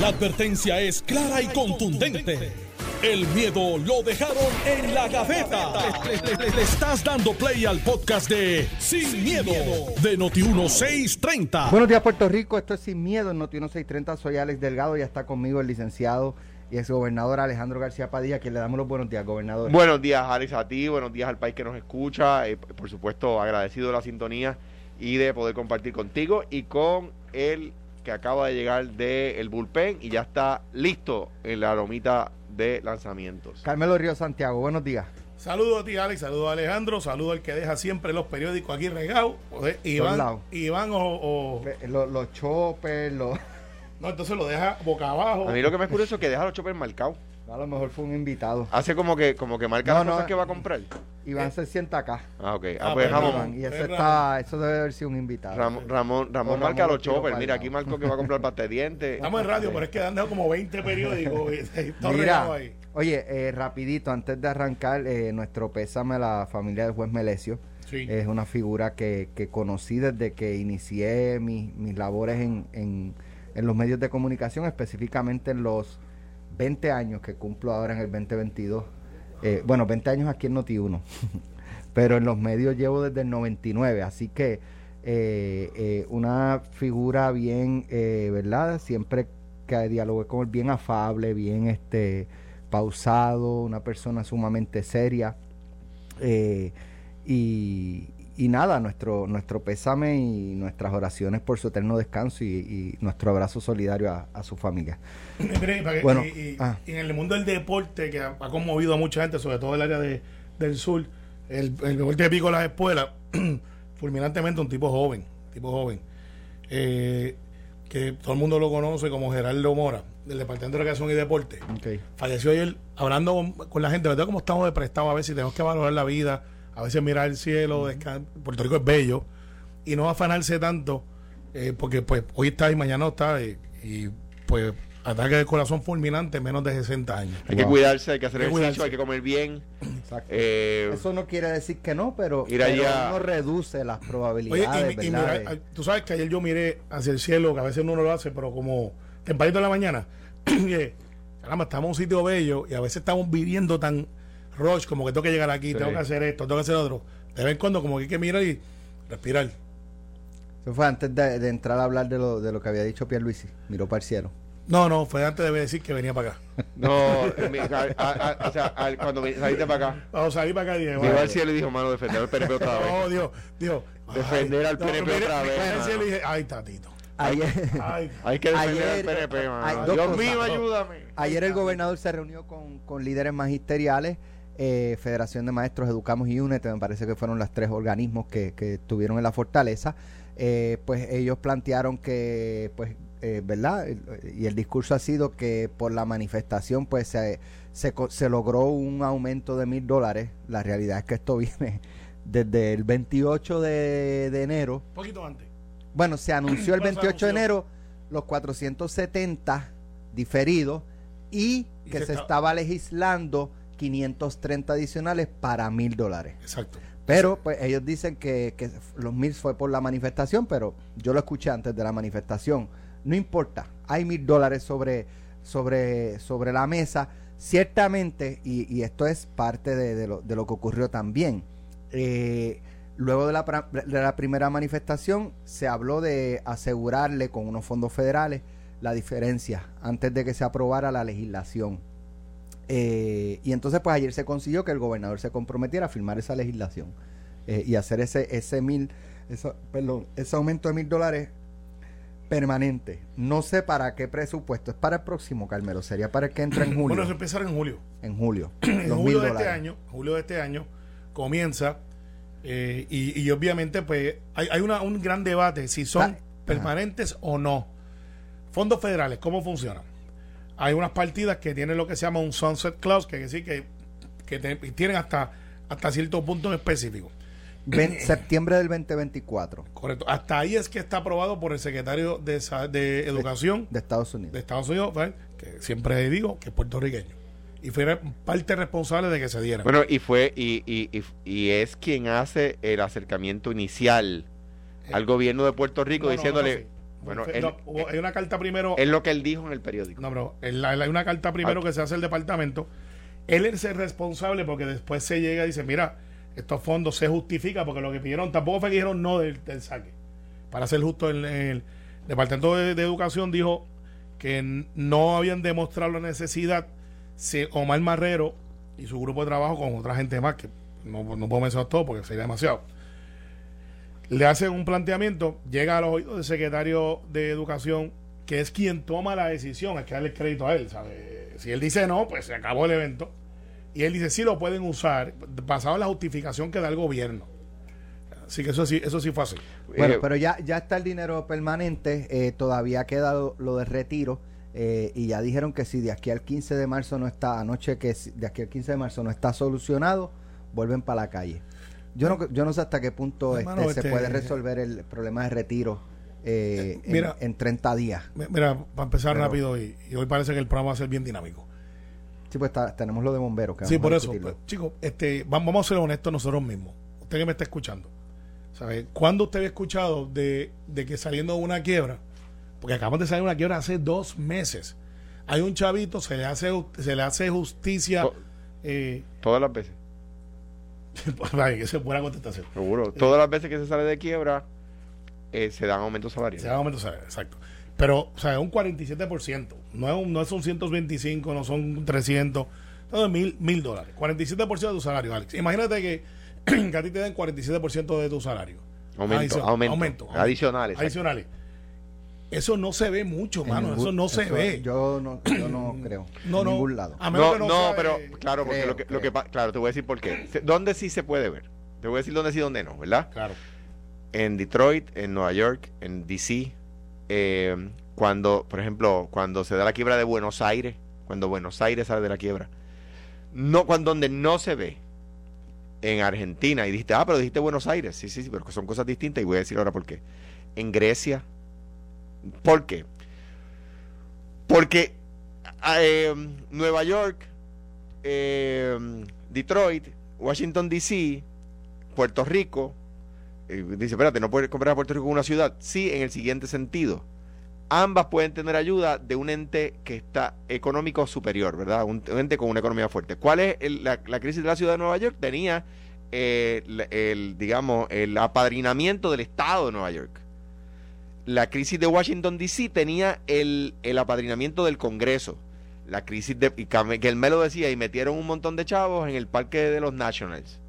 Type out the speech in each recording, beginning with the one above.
La advertencia es clara y contundente. El miedo lo dejaron en la gaveta. Le, le- le estás dando play al podcast de Sin, miedo, de Noti1630. Buenos días, Puerto Rico. Esto es Sin Miedo en Noti 1630. Soy Alex Delgado y ya está conmigo el licenciado y ex gobernador Alejandro García Padilla, que le damos los buenos días, gobernador. Buenos días, Alex, a ti, buenos días al país que nos escucha. eh, por supuesto, agradecido de la sintonía y de poder compartir contigo y con el que acaba de llegar del bullpen y ya está listo en la lomita de lanzamientos. Carmelo Río Santiago, buenos días. Saludos a ti, Alex. Saludos a Alejandro. Saludos al que deja siempre los periódicos aquí regados. Joder, Iván, lados. Iván o, o- Eh, Los, los choppers, los... No, entonces lo deja boca abajo. A mí lo que me es curioso es que deja los choppers marcados. A lo mejor fue un invitado. Hace como que como que marca No, las no, cosas que va a eh, comprar. Iván se sienta acá. Ah, ok. Ah, Ah, pues pues, Ramón, Iván, y eso, Es está, eso debe haber sido un invitado. Ramón, Ramón, Ramón marca Ramón los choppers. Mira, aquí marcó que va a comprar pasta de dientes. Estamos en radio, pero es que han dejado como 20 periódicos. Mira, ahí. oye, eh, rapidito, antes de arrancar, eh, nuestro pésame a la familia del juez Melesio. Sí. Es una figura que, que conocí desde que inicié mis, mis labores en, en, en los medios de comunicación, específicamente en los 20 años que cumplo ahora en el 2022. Eh, bueno, 20 años aquí en Noti1, pero en los medios llevo desde el 99, así que eh, eh, una figura bien, ¿verdad? Siempre que dialogué con él, bien afable, bien este pausado, una persona sumamente seria. Y, y nada, nuestro, nuestro pésame y nuestras oraciones por su eterno descanso y, y nuestro abrazo solidario a, a su familia. Bueno, y, y- ah. y en el mundo del deporte, que ha, ha conmovido a mucha gente, sobre todo el área de, del sur, el, el deporte de pico de las escuelas, fulminantemente un tipo joven, tipo joven, eh, que todo el mundo lo conoce como Gerardo Mora, del Departamento de Recreación y Deporte. Falleció ayer hablando con, con la gente, ¿verdad? Como estamos de prestado a veces tenemos que valorar la vida, a veces mirar el cielo, Puerto Rico es bello, y no afanarse tanto, eh, porque pues hoy está y mañana no está, y, y, pues ataque del corazón fulminante en menos de 60 años. Hay que cuidarse, hay que hacer Hay ejercicio, cuidarse. hay que comer bien. Exacto. Eh, Eso no quiere decir que no, pero, Ir pero allá- uno reduce las Oye, probabilidades, y, y ¿verdad? mira, de- tú sabes que ayer yo miré hacia el cielo, que a veces uno no lo hace, pero como tempranito de la mañana, caramba, estamos en un sitio bello y a veces estamos viviendo tan rush, como que tengo que llegar aquí, Sí. tengo que hacer esto, tengo que hacer otro. De vez en cuando como que hay que mirar y respirar. Eso fue antes de, de entrar a hablar de lo, de lo que había dicho Pierluisi. Miró para el cielo. No, no, fue antes de decir que venía para acá. No, mi- a- a- a- o sea, cuando saliste para acá, a salir para acá dije, miró al cielo y dijo, mano, defender al PNP otra vez. No, Dios, Dios. Defender al PNP miré- otra vez, miré al cielo y dije, ay, tatito. Ayer, Ay, Hay que defender Ayer- al PNP, mano. Dios cosas. mío, ayúdame. ayer el gobernador se reunió con, con líderes magisteriales, eh, Federación de Maestros Educamos y UNET, me parece que fueron los tres organismos que, que estuvieron en la fortaleza. Eh, pues ellos plantearon que, pues, eh, ¿verdad? Y el discurso ha sido que por la manifestación, pues, se, se, se logró un aumento de mil dólares. La realidad es que esto viene desde el 28 de, de enero. un poquito antes. Bueno, se anunció el Bueno, se 28 de enero los 470 diferidos y Y que se se está- estaba legislando 530 adicionales para mil dólares. Exacto. Pero pues ellos dicen que, que los mil fue por la manifestación, pero yo lo escuché antes de la manifestación. No importa, hay mil dólares sobre, sobre, sobre la mesa. Ciertamente, y, y esto es parte de, de lo, de lo que ocurrió también, eh, luego de la, de la primera manifestación se habló de asegurarle con unos fondos federales la diferencia antes de que se aprobara la legislación. Eh, y entonces, pues ayer se consiguió que el gobernador se comprometiera a firmar esa legislación eh, y hacer ese, ese mil, eso, perdón, ese aumento de mil dólares permanente. No sé para qué presupuesto, es para el próximo, Carmelo, sería para el que entra en julio. Bueno, eso empezará en julio. en julio. en los julio de este año, julio de este año, comienza eh, y, y obviamente pues hay, hay una- un gran debate si son permanentes o no. Fondos federales, ¿cómo funcionan? Hay unas partidas que tienen lo que se llama un sunset clause, que quiere decir que, que te- tienen hasta, hasta cierto punto en específico. Ven- septiembre del 2024 Correcto. Hasta ahí es que está aprobado por el secretario de, de Educación de Estados de Unidos. Estados Unidos, ¿verdad? que siempre digo que es puertorriqueño. Y fue parte responsable de que se diera. Bueno, y fue, y, y, y, y es quien hace el acercamiento inicial al gobierno de Puerto Rico No, no, diciéndole, no, sí. Bueno, él- no, hay una carta primero. Es lo que él dijo en el periódico. No, pero el- hay una carta primero Ah. que se hace al departamento. Él es el responsable porque después se llega y dice, mira, estos fondos se justifica porque lo que pidieron tampoco fue que dijeron no del, del saque. Para ser justo, el, el Departamento de, de Educación dijo que no habían demostrado la necesidad si Omar Marrero y su grupo de trabajo con otra gente más, que no, no puedo mencionar todo porque sería demasiado, le hacen un planteamiento, llega a los oídos del secretario de Educación, que es quien toma la decisión, hay que darle crédito a él, ¿sabe? Si él dice no, pues se acabó el evento. Y él dice sí lo pueden usar, basado en la justificación que da el gobierno. Así que eso sí, eso sí fue así. Bueno, Eh, pero ya, ya está el dinero permanente, eh, todavía queda lo, lo de retiro eh, y ya dijeron que si de aquí al 15 de marzo no está, anoche que si de aquí al 15 de marzo no está solucionado, vuelven para la calle. Yo no, yo no sé hasta qué punto Hermano, este, se este- puede resolver el problema de retiro eh, en- Mira. en, 30 días. Mi- Mira, para empezar Pero- rápido, y, y hoy parece que el programa va a ser bien dinámico. Sí, pues está- tenemos lo de bomberos. que Sí, por eso, pues, chicos, este, vam- vamos a ser honestos nosotros mismos. Usted que me está escuchando, ¿sabe? ¿Cuándo usted había escuchado de, de que saliendo de una quiebra? Porque acabamos de salir de una quiebra hace dos meses. Hay un chavito, se le hace, se le hace justicia. To- Eh, Todas las veces. Esa es buena contestación. Seguro. Todas las veces que se sale de quiebra, eh, se dan aumentos salariales. Se da aumento salarial, exacto. Pero, o sea, es un 47%. No es, un, no es un 125, no son 300. No, es mil, mil dólares. 47% de tu salario, Alex. Imagínate que, que a ti te den 47% de tu salario. Aumento, Adicio- aumento. Adicionales. Adicionales. Eso no se ve mucho, En mano. ningún- eso no se eso ve. Yo no, yo no creo. no, en no. ningún lado. A menos No, que no, no pero claro, porque creo, lo que, lo que claro, te voy a decir por qué. ¿Dónde sí se puede ver? Te voy a decir dónde sí y dónde no, ¿verdad? Claro. En Detroit, en Nueva York, en DC, eh, cuando, por ejemplo, cuando se da la quiebra de Buenos Aires, cuando Buenos Aires sale de la quiebra, no, cuando donde no se ve, en Argentina, y dijiste, ah, pero dijiste Buenos Aires, sí, sí, sí, pero son cosas distintas y voy a decir ahora por qué. En Grecia, ¿por qué? Porque eh, Nueva York, eh, Detroit, Washington DC, Puerto Rico, eh, dice, espérate, ¿no puedes comprar a Puerto Rico como una ciudad? Sí, en el siguiente sentido. Ambas pueden tener ayuda de un ente que está económico superior, ¿verdad? Un, ente con una economía fuerte. ¿Cuál es el- la, crisis de la ciudad de Nueva York? Tenía eh, el, digamos, el apadrinamiento del Estado de Nueva York. La crisis de Washington, D.C. tenía el, el apadrinamiento del Congreso. La crisis de... Y que él me lo decía, y metieron un montón de chavos en el parque de los Nationals.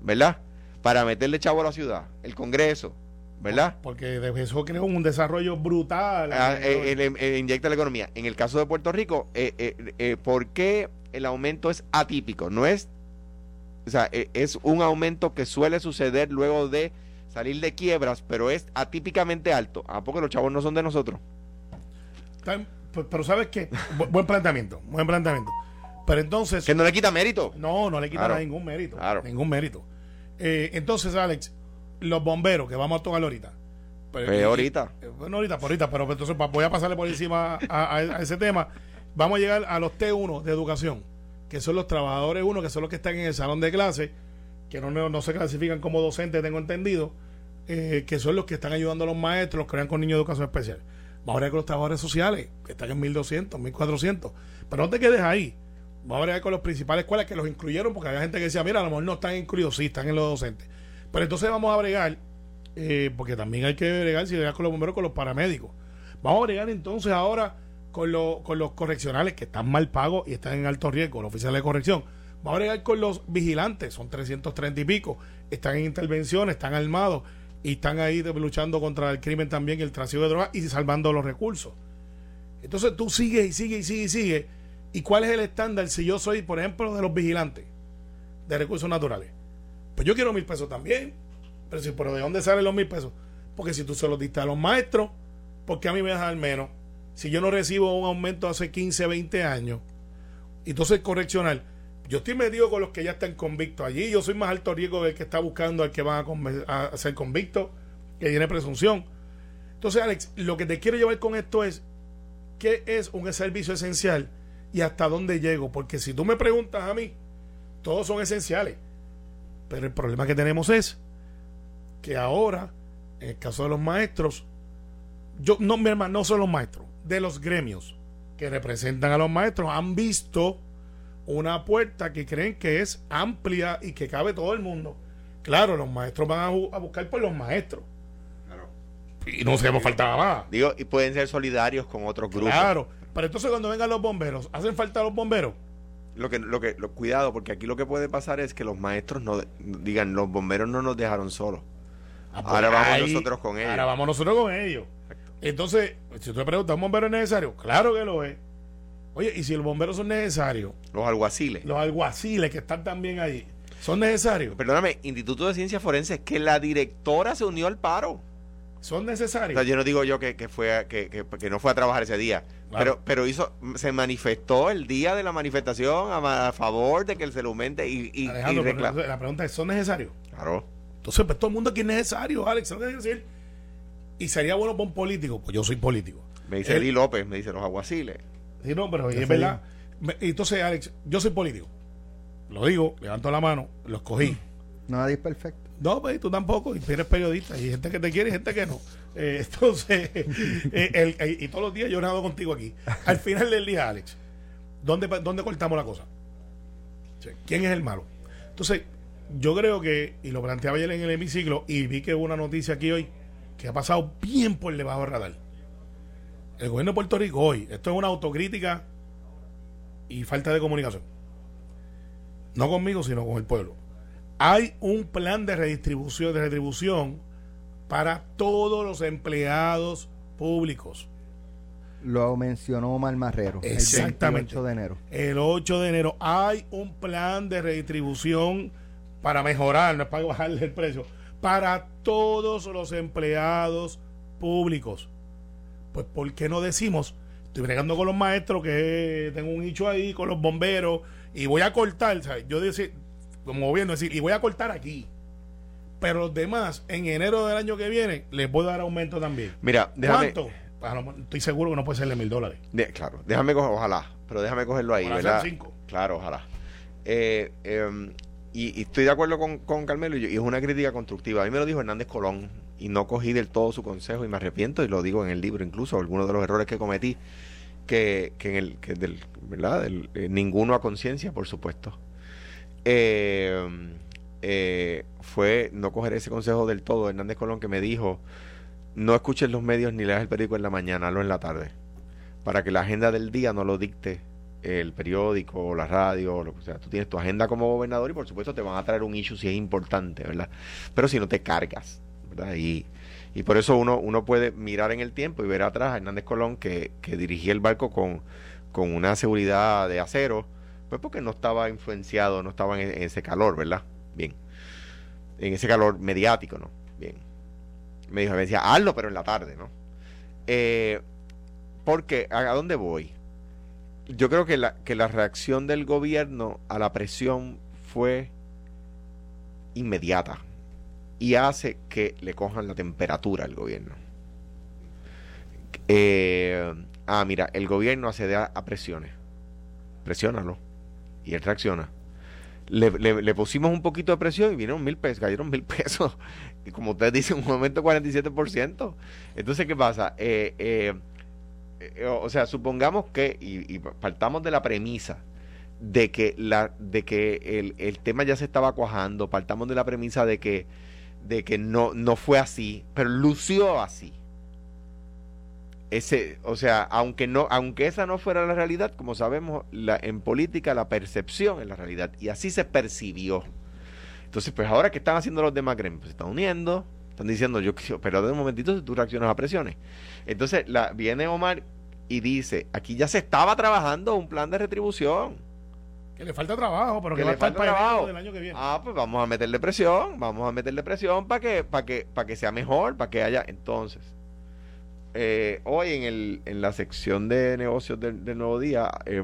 ¿verdad? Para meterle chavo a la ciudad. El Congreso, ¿verdad? Porque de- eso creó un desarrollo brutal. Ah, eh, eh, eh, inyecta la economía. En el caso de Puerto Rico, eh, eh, eh, ¿por qué el aumento es atípico? No es, o sea, es un aumento que suele suceder luego de salir de quiebras, pero es atípicamente alto. Ah, porque los chavos no son de nosotros. Pues, pero ¿sabes qué? Bu- buen planteamiento, buen planteamiento. Pero entonces... Que no le quita mérito. No, no le quita Claro. ningún mérito. Claro. Ningún mérito. Eh, entonces, Alex, los bomberos, que vamos a tocar ahorita. Pero- Pues y- ahorita. eh, bueno, ahorita, por ahorita, pero entonces voy a pasarle por encima a, a- a ese tema. Vamos a llegar a los T1 de educación, que son los trabajadores 1, que son los que están en el salón de clase, que no, no, no se clasifican como docentes, tengo entendido, eh, que son los que están ayudando a los maestros, los que con niños de educación especial. Vamos a ver con los trabajadores sociales, que están en 1200, 1400. Pero no te quedes ahí. Vamos a ver con los principales escuelas que los incluyeron, porque había gente que decía, mira, a lo mejor no están incluidos, sí, están en los docentes. Pero entonces vamos a bregar, eh, porque también hay que bregar, si bregar con los bomberos, con los paramédicos. Vamos a bregar entonces ahora con, lo- con los correccionales que están mal pagos y están en alto riesgo, los oficiales de corrección. Vamos a bregar con los vigilantes, son 330 y pico, están en intervenciones, están armados y están ahí luchando contra el crimen también, y el tráfico de drogas y salvando los recursos. Entonces tú sigues y sigues y sigues y sigues. ¿Y cuál es el estándar si yo soy, por ejemplo, de los vigilantes de recursos naturales? Pues yo quiero mil pesos también. Pero, si, ¿pero de dónde salen los mil pesos? Porque si tú se los diste a los maestros, ¿por qué a mí me vas a dar menos? Si yo no recibo un aumento hace 15, 20 años, entonces correccional, yo estoy metido con los que ya están convictos allí, yo soy más alto riesgo del que está buscando al que van a, ser convicto, que tiene presunción. Entonces, Alex, lo que te quiero llevar con esto es, ¿qué es un servicio esencial y hasta dónde llego? Porque si tú me preguntas a mí, todos son esenciales. Pero el problema que tenemos es que ahora, en el caso de los maestros, yo no, mi hermano, no son los maestros, de los gremios que representan a los maestros han visto una puerta que creen que es amplia y que cabe todo el mundo. Claro, los maestros van a, bu- a buscar por los maestros. Y no se me faltaba más. Digo, y pueden ser solidarios con otros grupos. Claro. Pero entonces cuando vengan los bomberos, ¿hacen falta los bomberos? Lo que, lo que, lo, cuidado, porque aquí lo que puede pasar es que los maestros no digan, los bomberos no nos dejaron solos. Ah, pues Ahora vamos ahí- nosotros con ellos. Ahora vamos nosotros con ellos. Entonces, si tú me preguntas, ¿un bombero es necesario? Claro que lo es. Oye, y si los bomberos son necesarios, Los alguaciles. los alguaciles que están también ahí, ¿son necesarios? Perdóname, Instituto de Ciencias Forenses, que la directora se unió al paro. ¿Son O necesarios? sea, yo no digo yo que, que fue a- que, que- que no fue a trabajar ese día, Claro. pero pero hizo se manifestó el día de la manifestación a, favor de que se le aumente y, y, y pero la pregunta es, ¿son necesarios? Claro. Entonces, pues todo el mundo aquí es necesario, Alex, ¿sabes qué decir? Y sería bueno para un político, pues yo soy político. Me dice Eddie López, me dice los aguaciles. Sí, no, pero es verdad. Entonces, Alex, yo soy político. Lo digo, levanto la mano, lo escogí. Nadie es perfecto. No, pues tú tampoco, y tú eres periodista, y hay gente que te quiere y gente que no. Eh, entonces, eh, el- eh, y todos los días yo nado contigo aquí. Al final del día, Alex, ¿dónde, dónde cortamos la cosa? O sea, ¿Quién es el malo? Entonces, yo creo que, y lo planteaba ayer en el hemiciclo, y vi que hubo una noticia aquí hoy que ha pasado bien por debajo del radar. El gobierno de Puerto Rico hoy, esto es una autocrítica y falta de comunicación. No conmigo, sino con el pueblo. Hay un plan de redistribución, de retribución para todos los empleados públicos. Lo mencionó Omar Marrero. Exactamente. El 28 de enero. El 8 de enero hay un plan de redistribución para mejorar, no es para bajarle el precio, para todos los empleados públicos. Pues, ¿por qué no decimos? Estoy bregando con los maestros, que tengo un nicho ahí, con los bomberos, y voy a cortar, ¿sabes? Yo decir, como gobierno, decir, y voy a cortar aquí. Pero los demás, en enero del año que viene, les voy a dar aumento también. Mira, déjame. ¿Cuánto? Estoy seguro que no puede ser de mil dólares. de- claro, déjame coger, ojalá, pero déjame cogerlo ahí, ¿verdad? cinco. Claro, ojalá. Eh, eh, y, y estoy de acuerdo con, con Carmelo y, y es una crítica constructiva. A mí me lo dijo Hernández Colón y no cogí del todo su consejo y me arrepiento y lo digo en el libro, incluso algunos de los errores que cometí, que, que en el, que del, ¿verdad? Del, eh, ninguno a conciencia, por supuesto. Eh, eh, fue no coger ese consejo del todo. Hernández Colón que me dijo, no escuches los medios ni leas el periódico en la mañana, hazlo en la tarde, para que la agenda del día no lo dicte el periódico o la radio, o lo que sea. Tú tienes tu agenda como gobernador y por supuesto te van a traer un issue si es importante, ¿verdad? Pero si no te cargas, Y, por eso uno, uno puede mirar en el tiempo y ver atrás a Hernández Colón que, que dirigía el barco con, con una seguridad de acero, pues porque no estaba influenciado, no estaba en, ese calor, ¿verdad? Bien. En ese calor mediático, ¿no? Bien. Me dijo, me decía, hazlo, pero en la tarde, ¿no? Eh, porque, ¿a a dónde voy? Yo creo que la, que la reacción del gobierno a la presión fue inmediata y hace que le cojan la temperatura al gobierno. Eh, ah, mira, el gobierno accede a, a presiones. Presiónalo. Y él reacciona. Le, le- pusimos un poquito de presión y vinieron mil pesos, cayeron mil pesos. Y como ustedes dicen, un momento 47%. Entonces, ¿qué pasa? Eh, eh, eh, o sea, supongamos que, y, y partamos de la premisa de que la de que el, el tema ya se estaba cuajando, partamos de la premisa de que de que no no fue así, pero lució así. Ese, o sea, aunque no aunque esa no fuera la realidad, como sabemos, la, en política la percepción es la realidad y así se percibió. Entonces, pues ahora que están haciendo los demás gremios, pues se están uniendo, están diciendo yo pero de un momentito si tú reaccionas a presiones. Entonces, la, viene Omar y dice, aquí ya se estaba trabajando un plan de retribución. Que le falta trabajo, pero que, le falta trabajo. del año que viene. Ah, pues vamos a meterle presión, vamos a meterle presión para que, para que, para que sea mejor, para que haya. Entonces, eh, hoy en, el, en la sección de negocios del, del Nuevo Día, eh,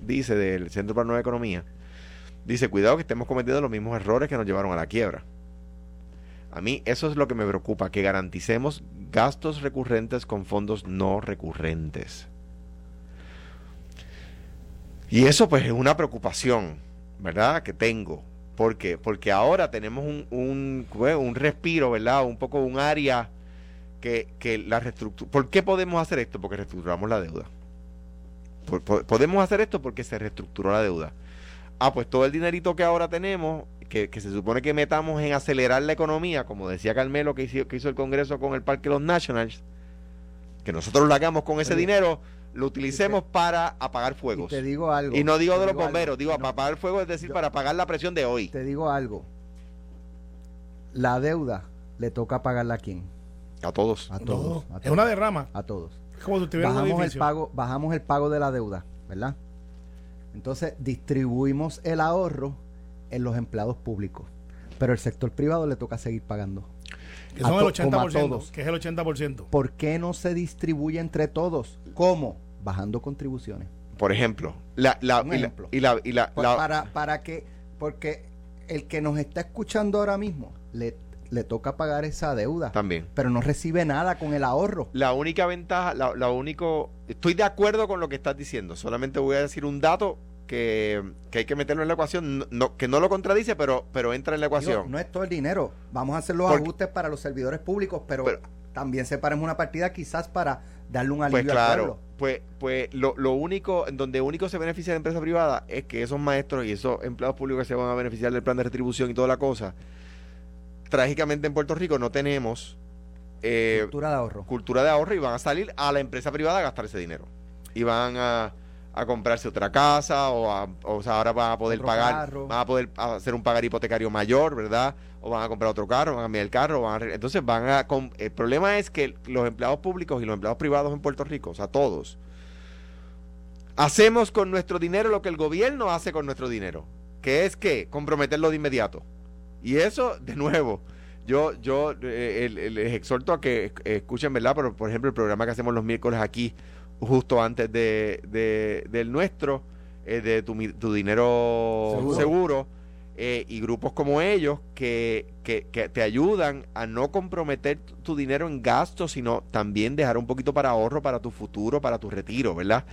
dice del Centro para Nueva Economía, dice, cuidado que estemos cometiendo los mismos errores que nos llevaron a la quiebra. A mí eso es lo que me preocupa, que garanticemos gastos recurrentes con fondos no recurrentes. Y eso pues es una preocupación, ¿verdad? Que tengo. ¿Por qué? Porque ahora tenemos un, un, pues, un respiro, ¿verdad? Un poco un área que, que la reestructura... ¿Por qué podemos hacer esto? Porque reestructuramos la deuda. Por- por- podemos hacer esto porque se reestructuró la deuda. Ah, pues todo el dinerito que ahora tenemos, que, que se supone que metamos en acelerar la economía, como decía Carmelo que hizo, que hizo el Congreso con el Parque de los Nationals, que nosotros lo hagamos con ese dinero, lo utilicemos para apagar Y fuegos. te digo algo. Y no digo de los bomberos, digo no, para apagar fuego, es decir, yo- para apagar la presión de hoy. Te digo algo. La deuda le toca pagarla a quién? A todos. A No, todos. es una derrama. a todos. Es como si un Bajamos el pago, bajamos el pago de la deuda, ¿verdad? Entonces distribuimos el ahorro en los empleados públicos. Pero el sector privado le toca seguir pagando. que a son el to- como a 80%. todos. Que es el 80%. ¿Por qué no se distribuye entre todos? ¿Cómo? Bajando contribuciones. Por ejemplo, la, la, Un y la, ejemplo. y la, y la- Pa- la- para, para que, porque el que nos está escuchando ahora mismo le, le toca pagar esa deuda, también. pero no recibe nada con el ahorro. La única ventaja, la, la único, estoy de acuerdo con lo que estás diciendo. Solamente voy a decir un dato que, que hay que meterlo en la ecuación, no- no- que no lo contradice, pero, pero entra en la Digo, ecuación. no es todo el dinero. Vamos a hacer los Porque- ajustes para los servidores públicos, pero, Pero- también separemos una partida quizás para darle un alivio Pues al claro, pueblo. pues, pues lo, lo único, en donde único se beneficia la empresa privada es que esos maestros y esos empleados públicos que se van a beneficiar del plan de retribución y toda la cosa, trágicamente en Puerto Rico no tenemos eh, Cultura de ahorro. cultura de ahorro y van a salir a la empresa privada a gastar ese dinero. Y van a, a comprarse otra casa o, a- o sea, ahora van a poder Otro pagar, carro. van a poder hacer un pagar hipotecario mayor, ¿verdad? O van a comprar otro carro, van a cambiar el carro, van a entonces van a... com- El problema es que los empleados públicos y los empleados privados en Puerto Rico, o sea, todos, hacemos con nuestro dinero lo que el gobierno hace con nuestro dinero, que es que comprometerlo de inmediato. Y eso, de nuevo, yo, yo eh, les exhorto a que escuchen, ¿verdad? Pero, por ejemplo, el programa que hacemos los miércoles aquí, justo antes de, de- del nuestro, eh, de tu, mi- tu dinero seguro, Seguro. Eh, y grupos como ellos que, que, que te ayudan a no comprometer tu, dinero en gastos, sino también dejar un poquito para ahorro, para tu futuro, para tu retiro, ¿verdad?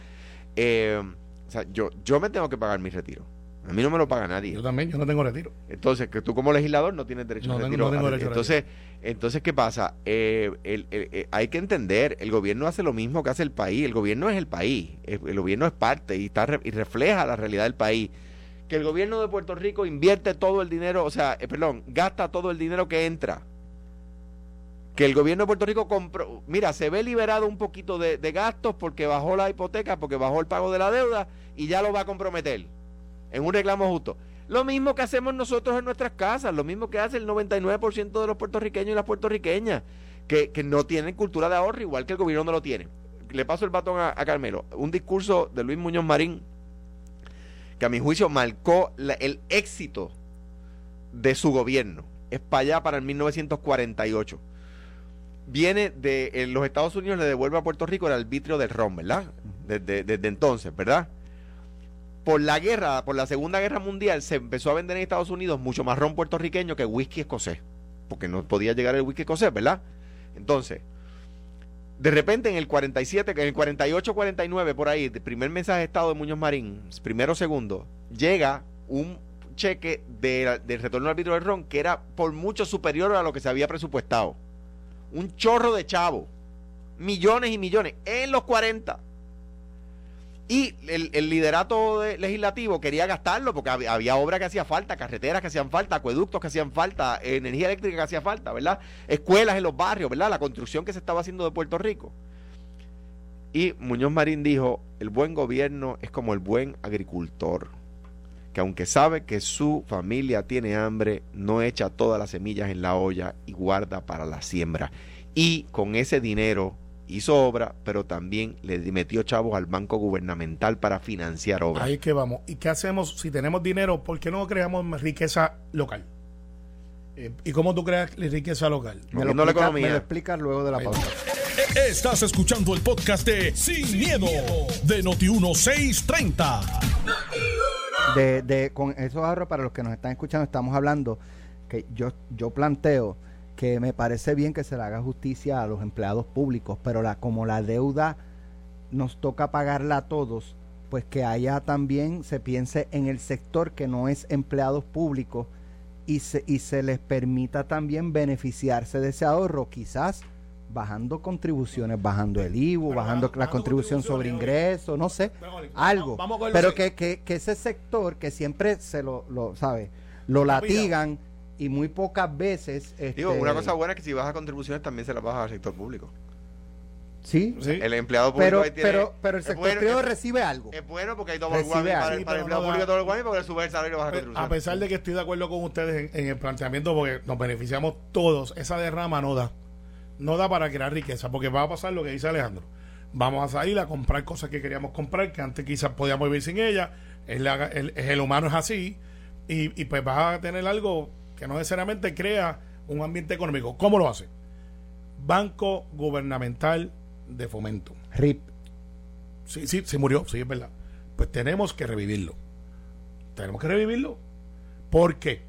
Eh, o sea, yo, yo me tengo que pagar mi retiro. A mí no me lo paga nadie. Yo también, yo no tengo retiro. Entonces, que tú como legislador no tienes derecho No a tengo- retiro. no tengo derecho a entonces, entonces, ¿qué pasa? Eh, el- el- eh, hay que entender, el gobierno hace lo mismo que hace el país. El gobierno es el país. El, gobierno es parte y, está y refleja la realidad del país. Que el gobierno de Puerto Rico invierte todo el dinero, o sea, eh, perdón, gasta todo el dinero que entra. Que el gobierno de Puerto Rico compró, mira, se ve liberado un poquito de, gastos porque bajó la hipoteca, porque bajó el pago de la deuda y ya lo va a comprometer en un reclamo justo. Lo mismo que hacemos nosotros en nuestras casas, lo mismo que hace el 99% de los puertorriqueños y las puertorriqueñas, que, que no tienen cultura de ahorro, igual que el gobierno no lo tiene. Le paso el batón a, a Carmelo. Un discurso de Luis Muñoz Marín, que a mi juicio marcó el éxito de su gobierno. Es para allá, para el 1948. Viene de en los Estados Unidos, le devuelve a Puerto Rico el arbitrio del ron, ¿verdad? Desde, desde entonces, ¿verdad? por la guerra, por la Segunda Guerra Mundial, se empezó a vender en Estados Unidos mucho más ron puertorriqueño que whisky escocés. Porque no podía llegar el whisky escocés, ¿verdad? Entonces, de repente en el 47, en el 48, 49, por ahí, el primer mensaje de Estado de Muñoz Marín, primero, segundo, llega un cheque de- del retorno al arbitrio del ron que era por mucho superior a lo que se había presupuestado. Un chorro de chavo. Millones y millones. En los 40. Y el, liderato de- legislativo quería gastarlo porque había, había obra que hacía falta, carreteras que hacían falta, acueductos que hacían falta, energía eléctrica que hacía falta, ¿verdad? Escuelas en los barrios, ¿verdad? La construcción que se estaba haciendo de Puerto Rico. Y Muñoz Marín dijo, el buen gobierno es como el buen agricultor, que aunque sabe que su familia tiene hambre, no echa todas las semillas en la olla y guarda para la siembra. Y con ese dinero hizo obra, pero también le metió chavos al banco gubernamental para financiar obras. Ahí es que vamos. ¿Y qué hacemos si tenemos dinero? ¿Por qué no creamos riqueza local? Eh, ¿Y cómo tú creas riqueza local? Me lo, la explica- economía. me lo explicas luego de la pausa. Estás escuchando el podcast de Sin, miedo, de Noti1630. de, de- con esos ahorros para los que nos están escuchando estamos hablando que yo yo planteo que me parece bien que se le haga justicia a los empleados públicos pero la como la deuda nos toca pagarla a todos pues que haya también se piense en el sector que no es empleados públicos y se, y se les permita también beneficiarse de ese ahorro quizás bajando contribuciones, bajando el IVU, Pero bajando la contribución sobre ingresos, no sé, Pero, algo. vamos Pero que, que, que ese sector que siempre se lo, lo ¿sabe? Lo latigan y muy pocas veces... Digo, este, una cosa buena es que si bajas contribuciones también se las bajas al sector público. Sí, Sí. El empleado público pero, ahí tiene- pero, pero el sector bueno, privado recibe algo. Es bueno porque hay double whammy para, Sí, para el pero empleado no público double whammy porque sube el salario y baja Pe- contribuciones. A pesar de que estoy de acuerdo con ustedes en, en el planteamiento, porque nos beneficiamos todos, esa derrama no da. No da para crear riqueza, porque va a pasar lo que dice Alejandro. Vamos a salir a comprar cosas que queríamos comprar, que antes quizás podíamos vivir sin ellas. El, el, el humano es así. Y, y pues vas a tener algo que no necesariamente crea un ambiente económico. ¿Cómo lo hace? Banco Gubernamental de Fomento. RIP. Sí, sí, se murió, sí, es verdad. Pues tenemos que revivirlo. Tenemos que revivirlo. ¿Por qué?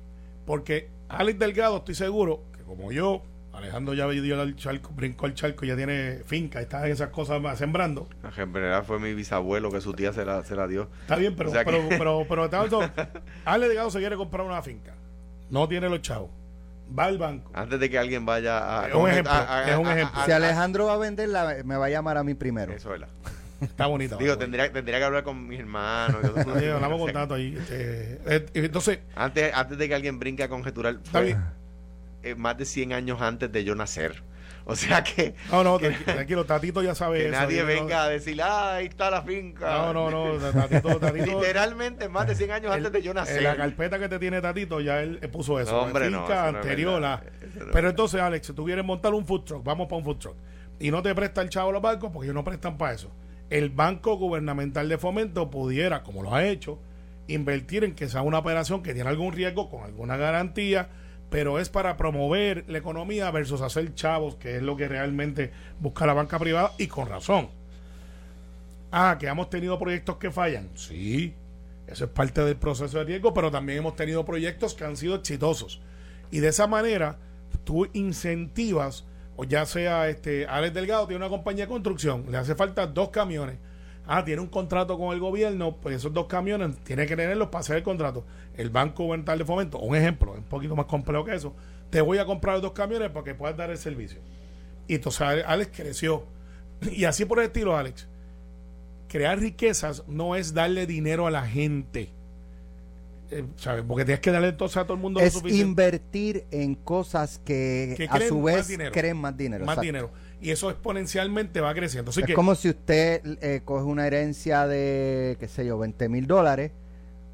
Porque Alex Delgado, estoy seguro que como yo, Alejandro ya dio el charco, brincó el charco, ya tiene finca, está en esas cosas más sembrando. En general fue mi bisabuelo que su tía se la, se la dio. Está bien, pero, O sea que- pero, pero, pero, tanto, Alex Delgado se quiere comprar una finca. No tiene los chavos. Va al banco. Antes de que alguien vaya a... Es un ejemplo, es un a- ejemplo. a- Si Alejandro va a venderla, me va a llamar a mí primero. Eso es la. Está bonito. Digo, tendría, tendría que hablar con mis hermanos. Sí, hablamos con ahí. este, eh, entonces, antes, antes de que alguien brinque a conjeturar, está fue, bien. eh, más de 100 años antes de yo nacer. O sea que, No, no, tranqui- tranquilo, Tatito ya sabe que eso. nadie no- venga a decir, ah, ahí está la finca. No, no, no, Tatito, Tatito. Literalmente más de 100 años el- antes de yo En nacer. la carpeta que te tiene Tatito, ya él puso eso. No, hombre, finca no anterior. Pero entonces, Alex, si tú quieres montar un food truck, vamos para un food truck. Y no te presta el chavo los bancos porque ellos no prestan para eso. El Banco Gubernamental de Fomento pudiera, como lo ha hecho, invertir en que sea una operación que tiene algún riesgo con alguna garantía, pero es para promover la economía versus hacer chavos, que es lo que realmente busca la banca privada y con razón. Ah, que hemos tenido proyectos que fallan. Sí, eso es parte del proceso de riesgo, pero también hemos tenido proyectos que han sido exitosos. Y de esa manera, tú incentivas, o ya sea este Alex Delgado tiene una compañía de construcción, le hace falta dos camiones. Ah, tiene un contrato con el gobierno, pues esos dos camiones tiene que tenerlos para hacer el contrato. El Banco Gubernamental de Fomento, un ejemplo, es un poquito más complejo que eso. Te voy a comprar los dos camiones para que puedas dar el servicio. Y entonces Ale- Alex creció. Y así por el estilo, Alex crear riquezas no es darle dinero a la gente. Eh, ¿sabes? Porque tienes que darle entonces a todo el mundo lo Es suficiente. invertir en cosas que, Que a su vez creen más dinero. más exacto. dinero. Y eso exponencialmente va creciendo. Así es que, como si usted eh, coge una herencia de, qué sé yo, 20 mil dólares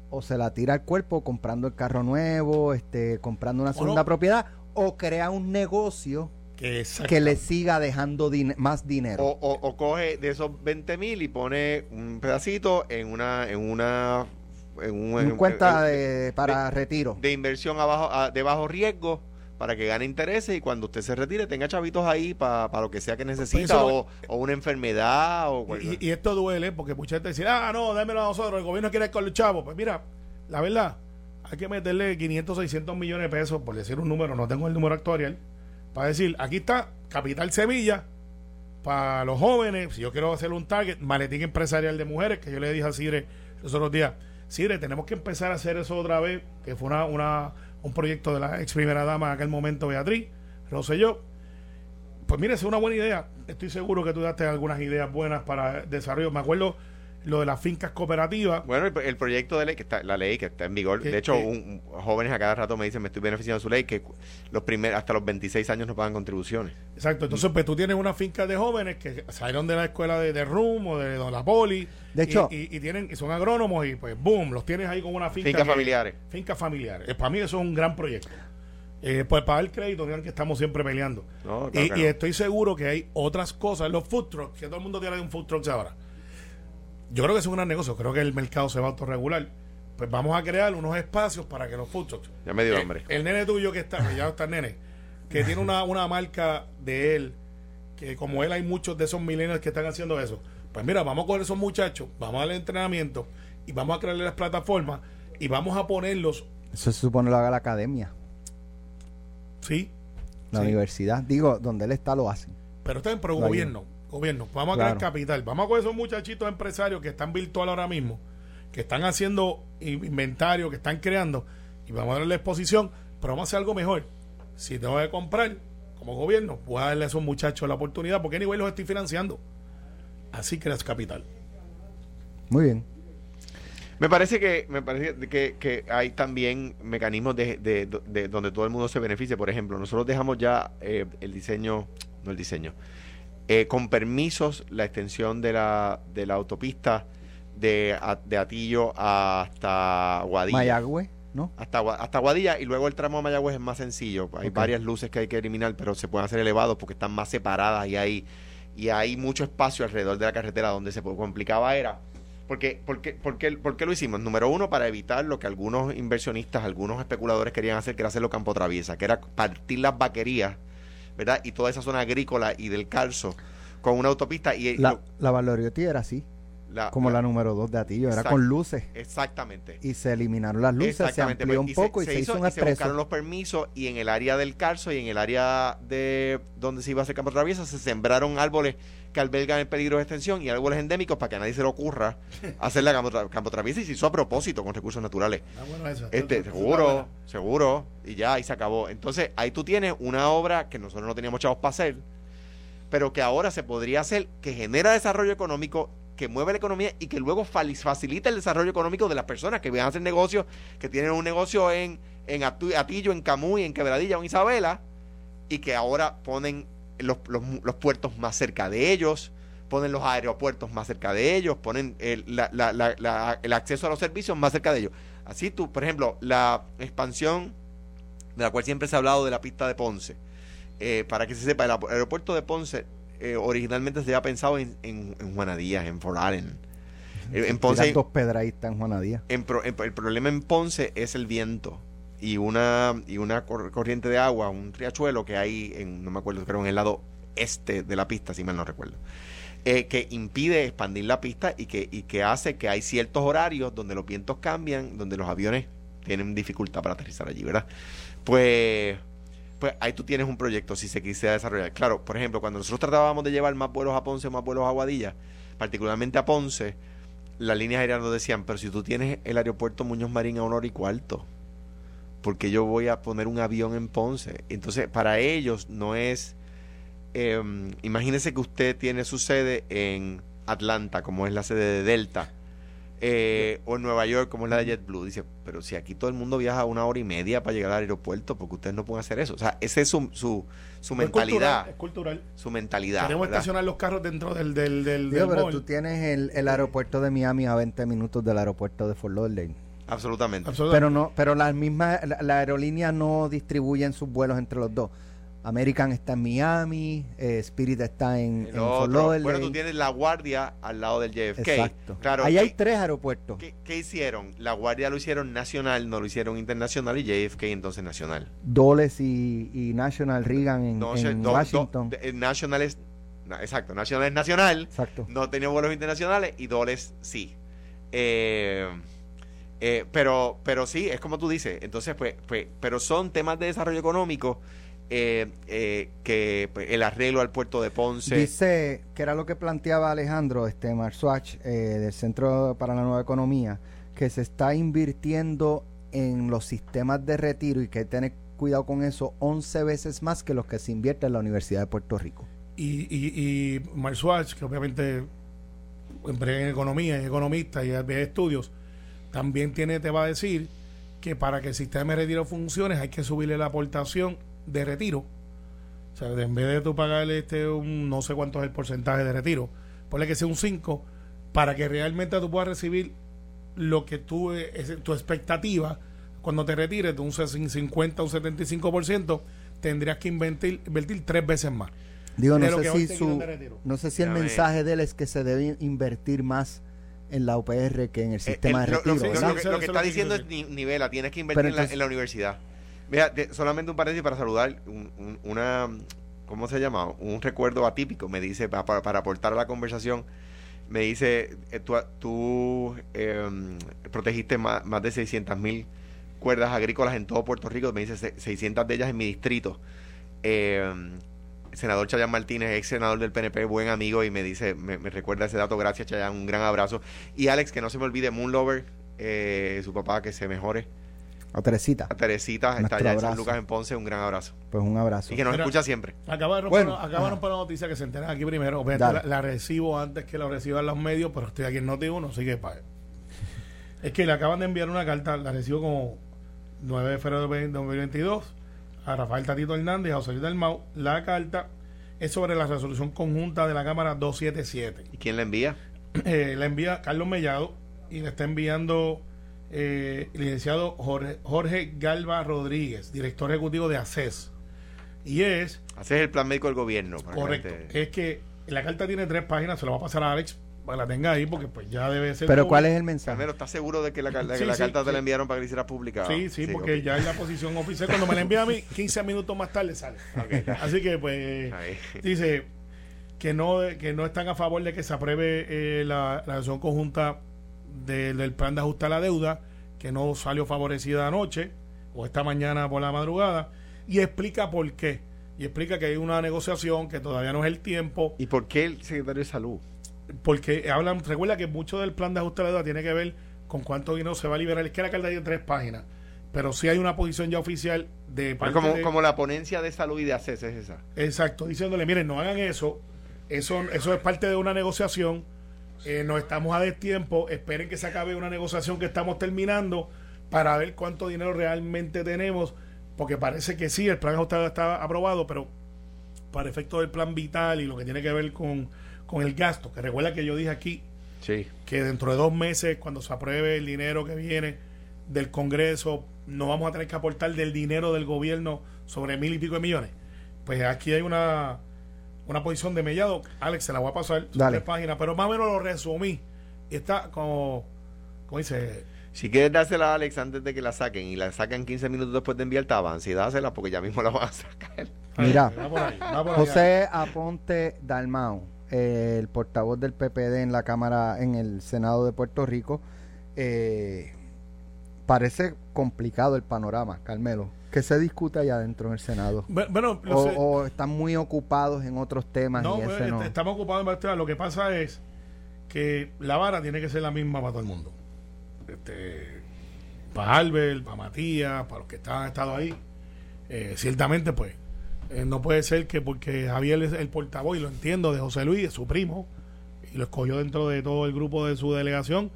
o se la tira al cuerpo comprando el carro nuevo, este, comprando una segunda no. propiedad o crea un negocio que, le siga dejando din- más dinero. O, o- o coge de esos 20 mil y pone un pedacito en una en una en un, Un en- cuenta en- de, para retiro. de inversión abajo a- de bajo riesgo para que gane intereses y cuando usted se retire tenga chavitos ahí para lo que sea que necesita eso- o, o una enfermedad o y, y esto duele porque mucha gente dice, ah, no, dámelo a nosotros, el gobierno quiere con los chavos. Pues mira, la verdad, hay que meterle 500, 600 millones de pesos, por decir un número, no tengo el número actuarial, para decir, aquí está Capital Semilla, para los jóvenes, si yo quiero hacer un target, maletín empresarial de mujeres, que yo le dije a Cire los otros días, Cire, tenemos que empezar a hacer eso otra vez, que fue una, una, un proyecto de la ex primera dama en aquel momento, Beatriz, yo. Pues mire, es una buena idea. Estoy seguro que tú daste algunas ideas buenas para desarrollo. Me acuerdo lo de las fincas cooperativas. Bueno, el, el proyecto de ley, que está, la ley que está en vigor, Que- de hecho, que- un- jóvenes a cada rato me dicen, me estoy beneficiando de su ley, que los primer, hasta los 26 años no pagan contribuciones. Exacto. Entonces, pues tú tienes una finca de jóvenes que salieron de la escuela de, de RUM o de, de la Poli. De hecho- y, y- y tienen, y son agrónomos y pues, boom, los tienes ahí con una finca. Fincas familiares. Fincas familiares. Eh, para mí eso es un gran proyecto. Eh, pues para el crédito, digan que estamos siempre peleando. No, y, claro y no. estoy seguro que hay otras cosas. Los food trucks, que todo el mundo tiene un food truck ahora. Yo creo que es un gran negocio. Creo que el mercado se va a autorregular. Pues vamos a crear unos espacios para que los food trucks. Ya me dio Eh, hambre. El nene tuyo que está, que ya está el nene, que tiene una, una marca de él, que como él hay muchos de esos millennials que están haciendo eso. Pues mira, vamos a coger esos muchachos, vamos a darle entrenamiento y vamos a crearle las plataformas y vamos a ponerlos, Eso se supone lo haga la academia, sí, la Sí. universidad. Digo, donde él está lo hacen. pero está en pro gobierno, gobierno. Vamos a crear Claro. capital, vamos a coger esos muchachitos empresarios que están virtual ahora mismo, que están haciendo inventario, que están creando y vamos a darle exposición, pero vamos a hacer algo mejor. Si tengo que comprar, como gobierno, voy a darle a esos muchachos la oportunidad porque nivel los estoy financiando. Así creas capital. Muy bien. Me parece que me parece que, que hay también mecanismos de, de- de donde todo el mundo se beneficie. Por ejemplo, nosotros dejamos ya eh, el diseño, no el diseño, eh, con permisos la extensión de la, de la autopista de, A- de Atillo hasta Guadilla. ¿no? Hasta, hasta Guadilla y luego el tramo a Mayagüez es más sencillo. Hay varias luces que hay que eliminar, pero se pueden hacer elevados porque están más separadas y hay, y hay mucho espacio alrededor de la carretera donde se complicaba era. Porque, porque, porque, ¿Por qué lo hicimos? Número uno, para evitar lo que algunos inversionistas, algunos especuladores querían hacer, que era hacerlo campo traviesa, que era partir las vaquerías, ¿verdad? Y toda esa zona agrícola y del calzo con una autopista. Y, La, lo- la Valoriotti era así, la- como la- la número 2 de Atillo, era con luces. Exactamente. Y se eliminaron las luces, se Exactamente, amplió pues, un y poco y se, hizo un y se buscaron los permisos y en el área del calzo y en el área de donde se iba a hacer campo traviesa se sembraron árboles que albergan el peligro de extensión y árboles endémicos para que a nadie se le ocurra hacer la campo, tra- campo traviesa y se hizo a propósito con recursos naturales. Ah, bueno, eso. Este, Eso- seguro, seguro, y ya, ahí se acabó. Entonces, ahí tú tienes una obra que nosotros no teníamos chavos para hacer, pero que ahora se podría hacer, que genera desarrollo económico, que mueve la economía y que luego facilita el desarrollo económico de las personas que van a hacer negocios, que tienen un negocio en, en Atillo, en Camuy, en Quebradilla o en Isabela, y que ahora ponen los, los, puertos más cerca de ellos, ponen los aeropuertos más cerca de ellos, ponen el, acceso a los servicios más cerca de ellos. Así tú, por ejemplo, la expansión de la cual siempre se ha hablado de la pista de Ponce, eh, para que se sepa, el aer- aeropuerto de Ponce eh, originalmente se había pensado en, en, en Juanadías, en Fort Allen. Eh, en Ponce, pedraístas en Juana Díaz. en pro- en- el problema en Ponce es el viento y una y una cor- corriente de agua, un riachuelo que hay en, no me acuerdo, creo en el lado este de la pista, si mal no recuerdo, eh, que impide expandir la pista y que, y que hace que hay ciertos horarios donde los vientos cambian, donde los aviones tienen dificultad para aterrizar allí, ¿verdad? Pues, pues ahí tú tienes un proyecto si se quisiera desarrollar. Claro, por ejemplo, cuando nosotros tratábamos de llevar más vuelos a Ponce, más vuelos a Guadilla, particularmente a Ponce, las líneas aéreas nos decían, pero si tú tienes el aeropuerto Muñoz Marín a una hora y cuarto, porque yo voy a poner un avión en Ponce? Entonces, para ellos no es... eh, imagínese que usted tiene su sede en Atlanta, como es la sede de Delta, eh, o en Nueva York, como es la de JetBlue. Dice, pero si aquí todo el mundo viaja una hora y media para llegar al aeropuerto, porque ustedes no pueden hacer eso. O sea, esa es su, su, su Es mentalidad. cultural, Es cultural. Su mentalidad. Queremos ¿verdad? estacionar los carros dentro del, del, del, Digo, del pero mall. tú tienes el, el aeropuerto de Miami a 20 minutos del aeropuerto de Fort Lauderdale. Absolutamente. Absolutamente. Pero no, pero las mismas, la, la aerolínea no distribuyen sus vuelos entre los dos. American está en Miami, eh, Spirit está en, en otro, bueno, tú tienes la guardia al lado del JFK. Exacto. Claro, Ahí hay ¿qué, tres aeropuertos. qué- qué hicieron? La guardia lo hicieron nacional, no lo hicieron internacional y JFK entonces nacional. Dulles y, y National Reagan en, No, en do- do- Washington. es, na- exacto, nacional es nacional, Exacto. no tenía vuelos internacionales y Doles sí. Eh, eh, pero, pero sí, es como tú dices. Entonces, pues, pues, pero son temas de desarrollo económico eh, eh, que pues, el arreglo al puerto de Ponce. Dice que era lo que planteaba Alejandro este Marswatch eh, del Centro para la Nueva Economía, que se está invirtiendo en los sistemas de retiro y que hay que tener cuidado con eso 11 veces más que los que se invierte en la Universidad de Puerto Rico. y, y, y que obviamente emplea en economía, es economista y ve estudios, también tiene, te va a decir que para que el sistema de retiro funcione hay que subirle la aportación de retiro. O sea, en vez de tú pagarle este un no sé cuánto es el porcentaje de retiro, ponle que sea un 5 para que realmente tú puedas recibir lo que tú, eh, es tu expectativa cuando te retires de un 50 o un 75%, tendrías que invertir, invertir tres veces más. Digo, no lo que sé si su, no sé si el mensaje de él es que se debe invertir más en la UPR que en el Eh, sistema el- de lo- lo- retiro. lo, que- lo está diciendo es ni- nivela, tienes que invertir en, la, en la universidad. Mira, solamente un paréntesis para saludar un- un- una, ¿cómo se llama? Un recuerdo atípico, me dice, pa- pa- para, aportar a la conversación, me dice, eh, tú, em, protegiste más, más de 600 mil cuerdas agrícolas en todo Puerto Rico, me dice se- 600 de ellas en mi distrito. Em, senador Chayan Martínez, ex senador del PNP, buen amigo, y me dice, me, recuerda ese dato, gracias Chayan, un gran abrazo. Y Alex, que no se me olvide, Moonlover, eh, su papá, que se mejore. A Teresita. A Teresita, está allá en San abrazo. Lucas en Ponce, un gran abrazo. Pues un abrazo. Y que nos Mira, escucha siempre. Acaba de romper, Bueno, acaba de ajá. romper la noticia que se enteran aquí primero. Obviamente Dale. la, la recibo antes que la reciban los medios, pero estoy aquí en Noti1, así que pa- Es que le acaban de enviar una carta, la recibo como 9 de febrero de 2022 a Rafael Tatito Hernández y a José Luis Dalmau. La carta es sobre la resolución conjunta de la Cámara 277. ¿Y quién la envía? Eh, la envía Carlos Mellado y la está enviando eh, el licenciado Jorge, Jorge Galva Rodríguez, director ejecutivo de ACES. Y es Haces el plan médico del gobierno. que la Correcto. gente- Es que la carta tiene tres páginas, se lo va a pasar a Alex para que la tenga ahí, porque pues ya debe ser. Pero ¿cuál es el mensaje? Carmelo, ¿estás seguro de que la, que Sí, la sí, carta te la enviaron para que la hicieras pública? Sí, sí, porque ya es la posición oficial. Cuando me la envía a mí, 15 minutos más tarde sale. Así que pues Ahí. dice que no que no están a favor de que se apruebe eh, la, la acción conjunta de- del plan de ajuste a la deuda, que no salió favorecida anoche o esta mañana por la madrugada, y explica por qué. Y explica que hay una negociación, que todavía no es el tiempo, ¿Y por qué el secretario de salud? porque hablan, recuerda que mucho del plan de ajuste la deuda tiene que ver con cuánto dinero se va a liberar. Es que la carta tiene tres páginas, pero sí hay una posición ya oficial de parte como, de- como la ponencia de salud y de ACES es esa. Exacto, diciéndole, miren, no hagan eso, eso, eso es parte de una negociación, eh, nos estamos a destiempo, esperen que se acabe una negociación que estamos terminando para ver cuánto dinero realmente tenemos, porque parece que sí, el plan ajustado está aprobado, pero para efecto del plan vital y lo que tiene que ver con, con el gasto, que recuerda que yo dije aquí Sí. que dentro de dos meses, cuando se apruebe el dinero que viene del Congreso, no vamos a tener que aportar del dinero del gobierno sobre mil y pico de millones. Pues aquí hay una, una posición de mellado. Alex, se la voy a pasar, son Dale. tres páginas, pero más o menos lo resumí. Y está como, como dice, Si quieres dársela a Alex antes de que la saquen y la sacan 15 minutos después de enviarte avance y dásela porque ya mismo la van a sacar. Mira. va por ahí, va por. José Aponte Dalmau, eh, el portavoz del PPD en la Cámara, en el Senado de Puerto Rico, eh, parece complicado el panorama, Carmelo. ¿Qué se discute allá adentro en el Senado? Bu- Bueno, O, están muy ocupados en otros temas No, y ese no. est- estamos ocupados en varios temas. Lo que pasa es que la vara tiene que ser la misma para todo el mundo. Este, para Albert, para Matías, para los que están, han estado ahí. Eh, ciertamente, pues, eh, no puede ser que porque Javier es el portavoz, y lo entiendo, de José Luis, es su primo, y lo escogió dentro de todo el grupo de su delegación,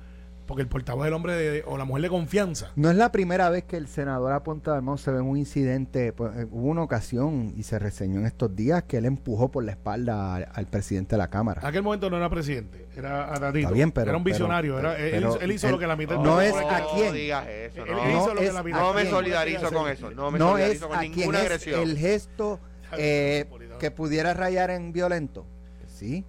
porque el portavoz es el hombre de- o la mujer de confianza. No es la primera vez que el senador Aponte Dalmau se ve en un incidente. pues, eh, hubo una ocasión y se reseñó en estos días que él empujó por la espalda al, al presidente de la Cámara. En aquel momento no era presidente, era a Tatito. Está bien, pero- era un pero- visionario. era, él, pero él hizo él- lo que la mitad no es a quién. No digas eso, Él- no. él hizo lo que es la a mitad No me solidarizo con eso. No me no es solidarizo con a ninguna quien es agresión. el gesto eh, que pudiera rayar en violento. Sí,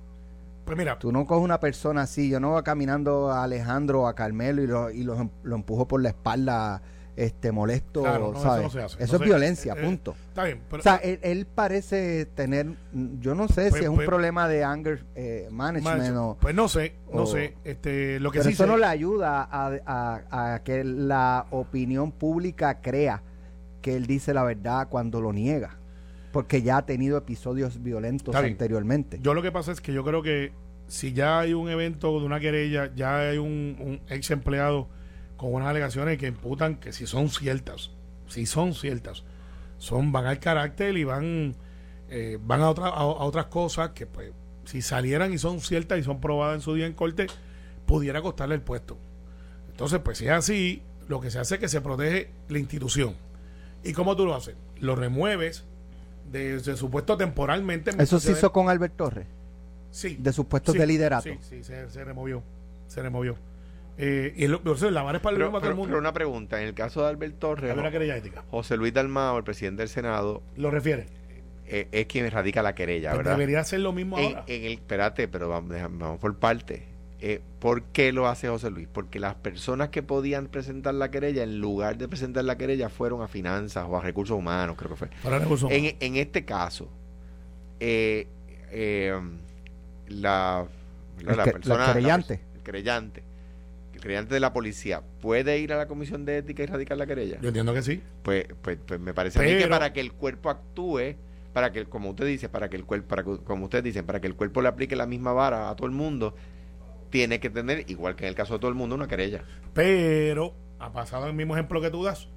Pues mira, tú no coges una persona así. Yo no voy caminando a Alejandro o a Carmelo y lo, y los em- lo empujo por la espalda este molesto, Claro, no, eso ¿sabes? no. Eso es violencia, eh, eh, punto. está bien. Pero, o sea, él, él parece tener, yo no sé Pues- si es un pues- problema de anger eh, management o... pues no sé, no o- sé. Este, lo que Pero sí eso sé- no le ayuda a, a- a que la opinión pública crea que él dice la verdad cuando lo niega. Porque ya ha tenido episodios violentos anteriormente. Yo lo que pasa es que yo creo que si ya hay un evento de una querella, ya hay un, un ex empleado con unas alegaciones que imputan que si son ciertas, si son ciertas, son van al carácter y van eh, van a, otra- a, a otras cosas que pues si salieran y son ciertas y son probadas en su día en corte, pudiera costarle el puesto. Entonces, pues si es así, lo que se hace es que se protege la institución. ¿Y cómo tú lo haces? Lo remueves de, de su puesto temporalmente. Eso se hizo con Albert Torres, Sí. de sus puestos Sí, de liderato. Sí, sí, se, se removió. Se removió. Eh, y lo, o sea, la vara es para el Pero, mismo a todo pero- el mundo. pero una pregunta, en el caso de Albert Torres, Hay una querella ética. José Luis Dalmao, el presidente del Senado, Lo refiere. eh, es quien radica la querella, Pues ¿verdad? debería ser lo mismo En, ahora. en el, espérate, pero vamos, déjame- vamos por parte. Eh, ¿Por qué lo hace José Luis? Porque las personas que podían presentar la querella, en lugar de presentar la querella, fueron a finanzas o a recursos humanos, creo que fue. para recursos En, en este caso, eh, eh, la, El la que- persona, la querellante. el querellante, el querellante de la policía, ¿puede ir a la comisión de ética y radicar la querella? Yo entiendo que sí. Pues, pues, pues me parece a mí que para que el cuerpo actúe, para que, como usted dice, para que el cuerpo, para que- como ustedes dicen, para que el cuerpo le aplique la misma vara a todo el mundo, tiene que tener, igual que en el caso de todo el mundo, una querella. Pero ha pasado el mismo ejemplo que tú das.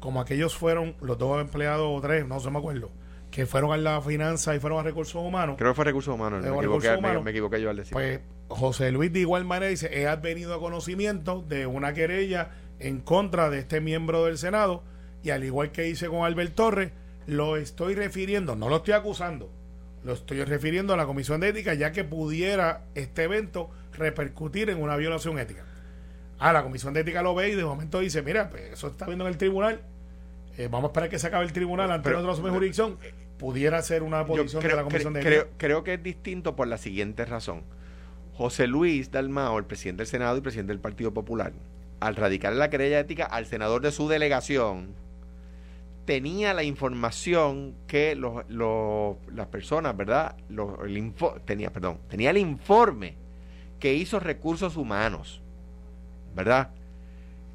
como aquellos fueron los dos empleados o tres, no se me acuerdo, que fueron a la finanza y fueron a recursos humanos, Creo que fue recursos humanos. Me equivoqué, recursos me- humanos. me equivoqué yo al decir. pues José Luis de igual manera dice, he venido a conocimiento de una querella en contra de este miembro del Senado y al igual que hice con Albert Torres, lo estoy refiriendo, no lo estoy acusando, lo estoy refiriendo a la Comisión de Ética ya que pudiera este evento repercutir en una violación ética. Ah, la Comisión de Ética lo ve y de momento dice, mira, pues eso está viendo en el tribunal, eh, vamos a esperar que se acabe el tribunal ante Pero- nosotros asume jurisdicción, pudiera ser una posición de la Comisión de creo, creo que es distinto por la siguiente razón. José Luis Dalmao, el presidente del Senado y presidente del Partido Popular, al radicar la querella ética al senador de su delegación, tenía la información que los, los- las personas, ¿verdad? Los- el info- tenía, perdón, tenía el informe que hizo recursos humanos, ¿verdad?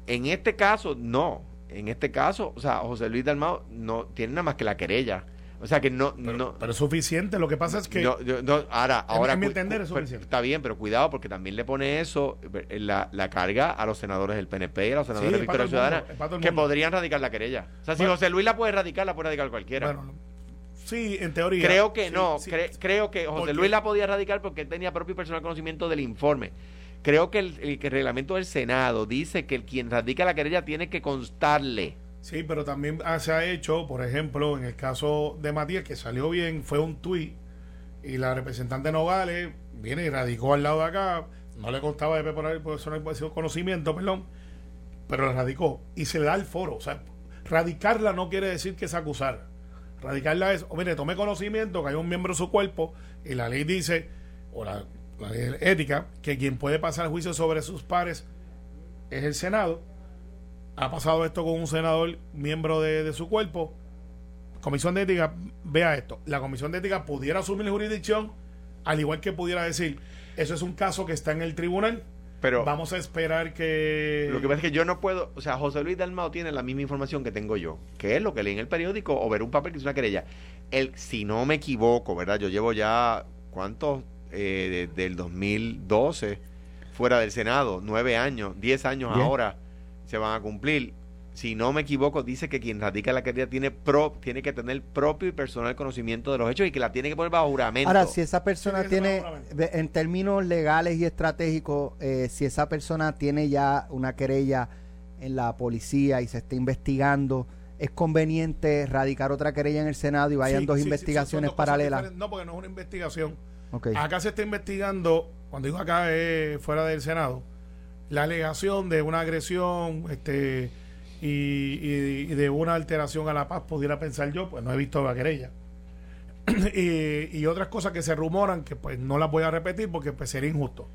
En este caso, no. En este caso, o sea, José Luis Dalmao no tiene nada más que la querella. O sea que no, Pero, no, pero es suficiente, lo que pasa es que... no, ahora, ahora mi entender es suficiente. está bien, pero cuidado porque también le pone eso eh, la, la carga a los senadores del PNP y a los senadores Sí, de Victoria mundo, Ciudadana que podrían radicar la querella. O sea, si. José Luis la puede radicar, la puede radicar cualquiera. Bueno, sí, en teoría. creo que Sí, no, sí. cre- creo que José Luis la podía radicar porque él tenía propio y personal conocimiento del informe. Creo que el, el- reglamento del Senado dice que el quien radica la querella tiene que constarle. Sí, pero también ah, se ha hecho, por ejemplo, en el caso de Matías, que salió bien, fue un tuit y la representante Nogales viene y radicó al lado de acá, no le constaba de por personal conocimiento, perdón, pero la radicó y se le da el foro. O sea, radicarla no quiere decir que es acusar. Radicarla es, oh, mire, tomé conocimiento que hay un miembro de su cuerpo y la ley dice, o la, la ley ética, que quien puede pasar juicio sobre sus pares es el Senado ha pasado esto con un senador miembro de, de su cuerpo. Comisión de Ética, vea esto. La Comisión de Ética pudiera asumir jurisdicción, al igual que pudiera decir, eso es un caso que está en el tribunal. Pero Vamos a esperar que... Lo que pasa es que yo no puedo, o sea, José Luis Dalmao tiene la misma información que tengo yo, que es lo que leí en el periódico o ver un papel que es una querella. Él, si no me equivoco, ¿verdad? Yo llevo ya, ¿cuántos? Eh, de- del 2012 fuera del Senado, nueve años, diez años Bien. ahora se van a cumplir. Si no me equivoco, dice que quien radica la querella tiene, pro, tiene que tener propio y personal conocimiento de los hechos y que la tiene que poner bajo juramento. Ahora, si esa persona Sí, tiene, en términos legales y estratégicos, eh, si esa persona tiene ya una querella en la policía y se está investigando, es conveniente radicar otra querella en el Senado y vayan Sí, dos sí, sí, investigaciones son dos cosas paralelas. No, porque no es una investigación. Acá se está investigando, cuando digo acá es fuera del Senado, la alegación de una agresión este y, y- y de una alteración a la paz, pudiera pensar yo, pues no he visto la querella. y, y otras cosas que se rumoran que pues no las voy a repetir porque pues sería injusto.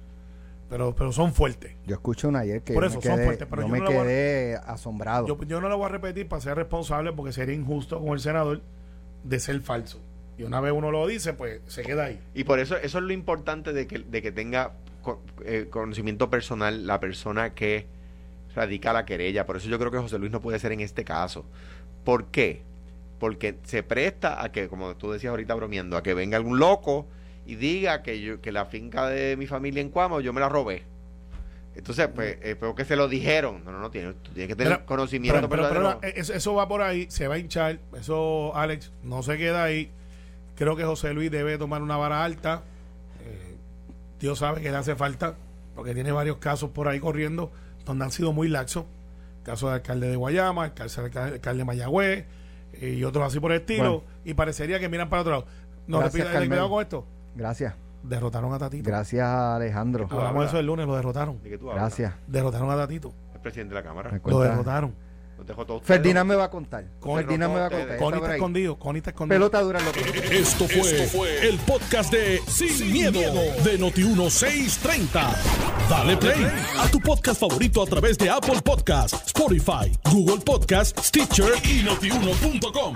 Pero, pero son fuertes. Yo escuché una ayer que Por eso, me son quedé, fuertes, pero yo yo me no a- quedé asombrado. Yo, yo no lo voy a repetir para ser responsable porque sería injusto con el senador de ser falso. Y una vez uno lo dice, pues se queda ahí. Y por eso, eso es lo importante de que, de que tenga eh, conocimiento personal la persona que radica la querella. Por eso yo creo que José Luis no puede ser en este caso. ¿Por qué? Porque se presta a que, como tú decías ahorita bromeando, a que venga algún loco y diga que yo, que la finca de mi familia en Cuamo yo me la robé. Entonces, pues, eh, pero que se lo dijeron. No, no, no, tiene, tú tienes que tener Pero- conocimiento Pero, pero- pero verdadero. eso, eso va por ahí, se va a hinchar. Eso, Alex, no se queda ahí. Creo que José Luis debe tomar una vara alta. Eh, Dios sabe que le hace falta, porque tiene varios casos por ahí corriendo donde han sido muy laxos. Caso del alcalde de Guayama, el caso del alcalde alcalde de Mayagüez eh, y otros así por el estilo. Bueno. y parecería que miran para otro lado. No, cuidado con esto. Gracias. Derrotaron a Tatito. Gracias, Alejandro. Hablamos eso el lunes, lo derrotaron. ¿De qué tú hablas? Gracias. Derrotaron a Tatito. El presidente de la Cámara. Lo derrotaron. Los todos. Ferdinand me va a contar. Con- Ferdinand me va a con- contar. con- Connie Está escondido. Connie está escondido. Pelota dura lo que Esto fue, el podcast de Sin, miedo, de Noti1630. Dale play a tu podcast favorito a través de Apple Podcasts, Spotify, Google Podcasts, Stitcher y notiuno.com.